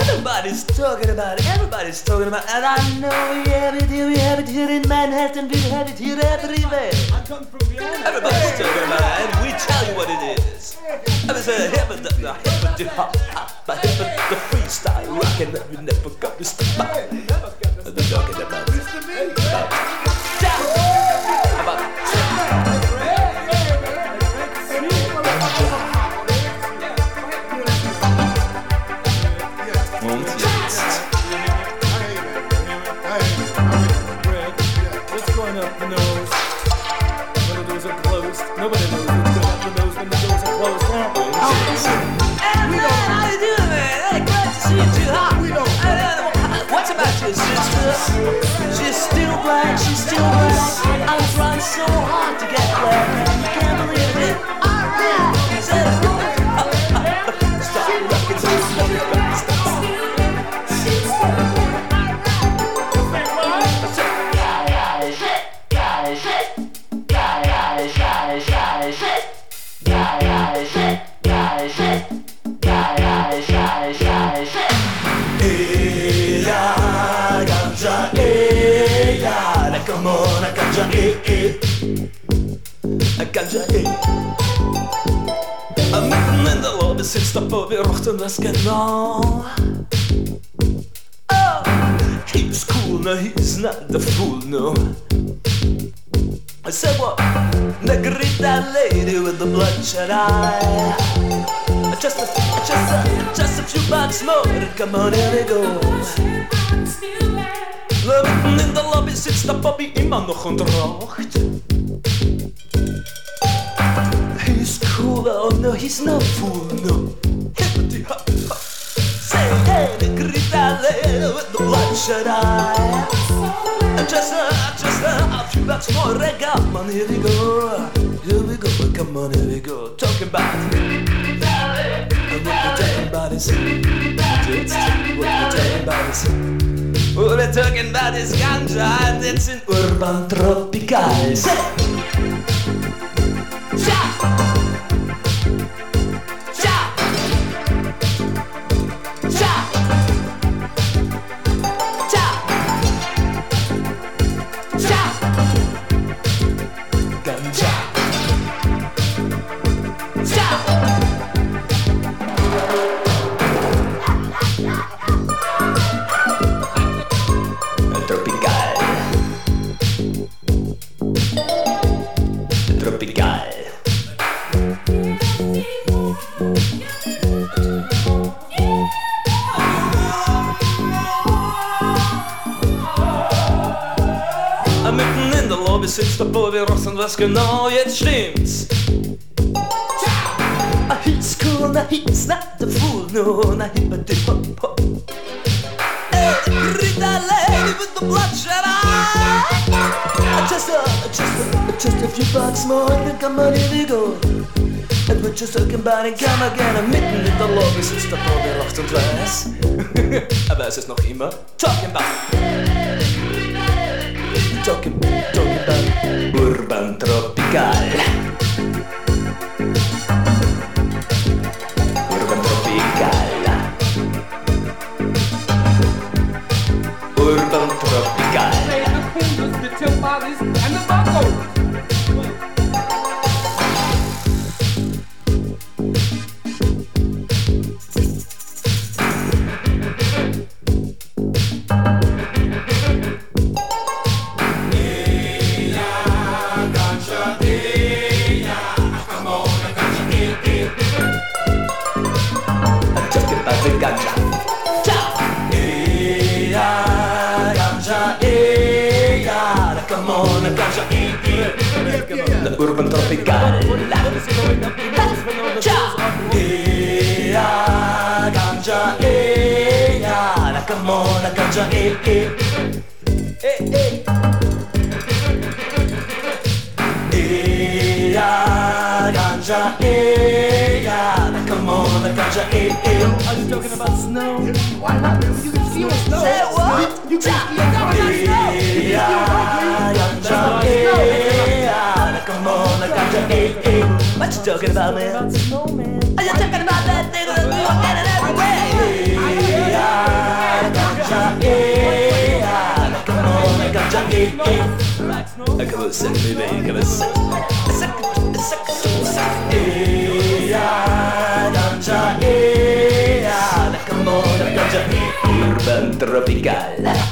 Everybody's talking about it. Everybody's talking about it. And I know we have it here, we have it here in Manhattan, we have it here everywhere. Everybody's talking about it, and we tell you what it is. And it's a hip the hip the hop hop, the hip the freestyle rockin' that we never got to stop. They're talking about it. She's still black. I'm trying so hard to get. You can't in der Lobby sitzt der Bobby, und das genau. Oh, he's cool, no, he's not the fool, no. I said what? Negrita lady with the bloodshot eye. Just a, just a, just a few bucks more. Come on, here we go. Mitten in der Lobby sitzt der Bobby immer noch und raucht. Cool, oh no, he's no fool, no. Hippity hop hop. Say hey, lady with the bloodshot eye. Just a, just a, a few bucks more. Come on, here we go. Here we go. Come on, here we go. Talking about. What we're talking about is. Just what we're talking about is. What we're talking about is ganja and it's in urban tropical. Say. Sitzt der Bobby was genau jetzt stimmt's. Ah, He's cool, na he's not the fool, no, na hippity hop hop. Rita lady with the bloodshot eye. Just a, just a, just a few bucks more, then come on, here we go. And we're just talking about come again, mitten in der Lobby sitzt der Bobby Ross und weiß. Aber es ist noch immer talking about. Talking, urban tropical. Urban tropical. Urban tropical. What you talking about, man? Are you talking about that thing on the internet every day? Aia, come on, come e acabou-se. Urban tropical.